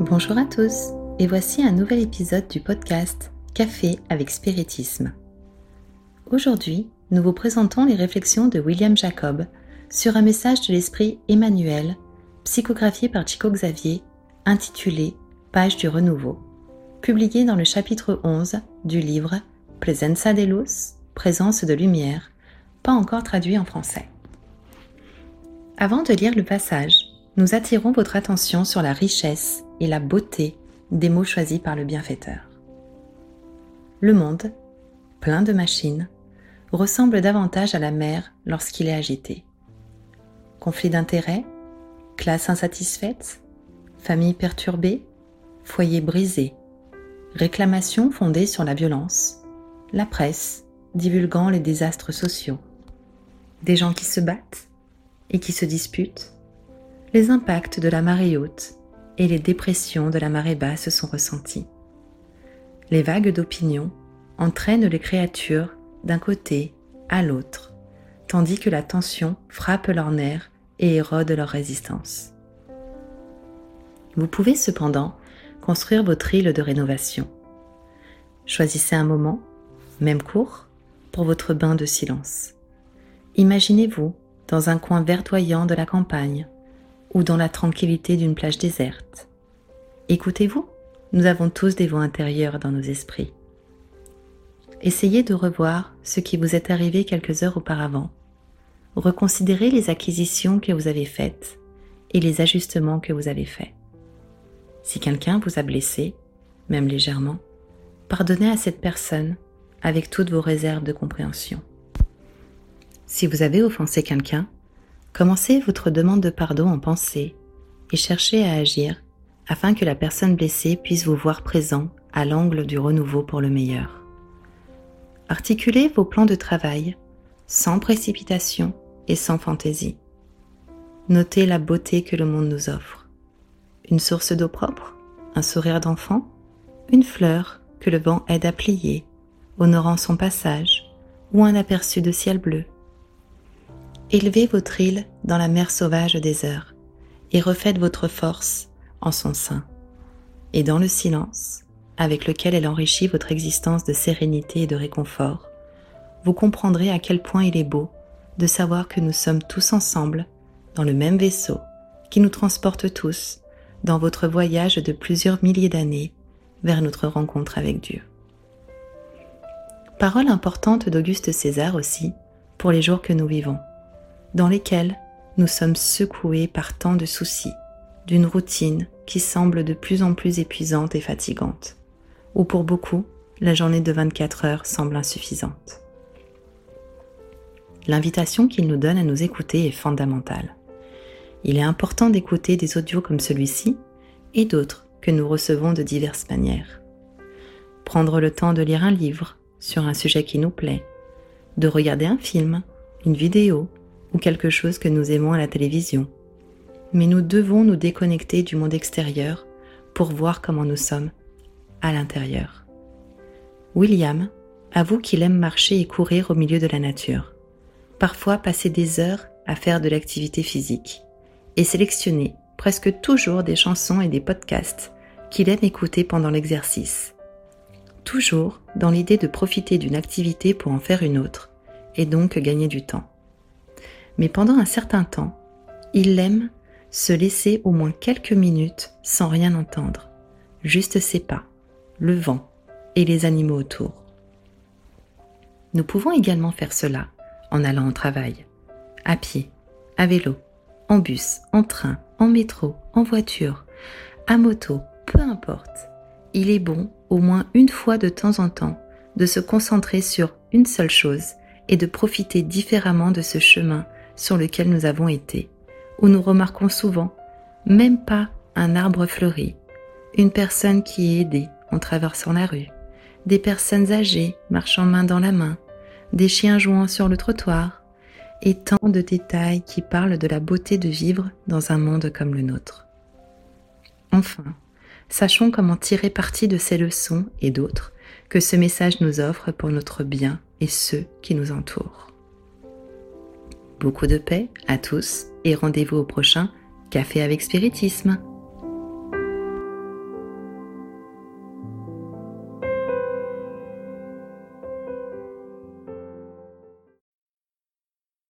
Bonjour à tous et voici un nouvel épisode du podcast Café avec Spiritisme. Aujourd'hui, nous vous présentons les réflexions de William Jacob sur un message de l'esprit Emmanuel, psychographié par Chico Xavier, intitulé Page du renouveau, publié dans le chapitre 11 du livre Presenza de luz, Présence de lumière, pas encore traduit en français. Avant de lire le passage, nous attirons votre attention sur la richesse et la beauté des mots choisis par le bienfaiteur. Le monde, plein de machines, ressemble davantage à la mer lorsqu'il est agité. Conflit d'intérêts, classe insatisfaite, famille perturbée, foyer brisé, réclamations fondées sur la violence, la presse divulguant les désastres sociaux, des gens qui se battent et qui se disputent, les impacts de la marée haute et les dépressions de la marée basse sont ressenties. Les vagues d'opinion entraînent les créatures d'un côté à l'autre, tandis que la tension frappe leurs nerfs et érode leur résistance. Vous pouvez cependant construire votre île de rénovation. Choisissez un moment, même court, pour votre bain de silence. Imaginez-vous dans un coin verdoyant de la campagne, ou dans la tranquillité d'une plage déserte. Écoutez-vous, nous avons tous des voix intérieures dans nos esprits. Essayez de revoir ce qui vous est arrivé quelques heures auparavant. Reconsidérez les acquisitions que vous avez faites et les ajustements que vous avez faits. Si quelqu'un vous a blessé, même légèrement, pardonnez à cette personne avec toutes vos réserves de compréhension. Si vous avez offensé quelqu'un, Commencez votre demande de pardon en pensée et cherchez à agir afin que la personne blessée puisse vous voir présent à l'angle du renouveau pour le meilleur. Articulez vos plans de travail sans précipitation et sans fantaisie. Notez la beauté que le monde nous offre. Une source d'eau propre, un sourire d'enfant, une fleur que le vent aide à plier, honorant son passage, ou un aperçu de ciel bleu. Élevez votre île dans la mer sauvage des heures et refaites votre force en son sein. Et dans le silence, avec lequel elle enrichit votre existence de sérénité et de réconfort, vous comprendrez à quel point il est beau de savoir que nous sommes tous ensemble dans le même vaisseau qui nous transporte tous dans votre voyage de plusieurs milliers d'années vers notre rencontre avec Dieu. Parole importante d'Auguste César aussi pour les jours que nous vivons dans lesquels nous sommes secoués par tant de soucis, d'une routine qui semble de plus en plus épuisante et fatigante, ou pour beaucoup, la journée de 24 heures semble insuffisante. L'invitation qu'il nous donne à nous écouter est fondamentale. Il est important d'écouter des audios comme celui-ci et d'autres que nous recevons de diverses manières. Prendre le temps de lire un livre sur un sujet qui nous plaît, de regarder un film, une vidéo ou quelque chose que nous aimons à la télévision. Mais nous devons nous déconnecter du monde extérieur pour voir comment nous sommes à l'intérieur. William avoue qu'il aime marcher et courir au milieu de la nature, parfois passer des heures à faire de l'activité physique et sélectionner presque toujours des chansons et des podcasts qu'il aime écouter pendant l'exercice. Toujours dans l'idée de profiter d'une activité pour en faire une autre et donc gagner du temps mais pendant un certain temps, il aime se laisser au moins quelques minutes sans rien entendre, juste ses pas, le vent et les animaux autour. Nous pouvons également faire cela en allant au travail, à pied, à vélo, en bus, en train, en métro, en voiture, à moto, peu importe. Il est bon, au moins une fois de temps en temps, de se concentrer sur une seule chose et de profiter différemment de ce chemin sur lequel nous avons été, où nous remarquons souvent même pas un arbre fleuri, une personne qui est aidée en traversant la rue, des personnes âgées marchant main dans la main, des chiens jouant sur le trottoir, et tant de détails qui parlent de la beauté de vivre dans un monde comme le nôtre. Enfin, sachons comment tirer parti de ces leçons et d'autres que ce message nous offre pour notre bien et ceux qui nous entourent. Beaucoup de paix à tous et rendez-vous au prochain Café avec Spiritisme.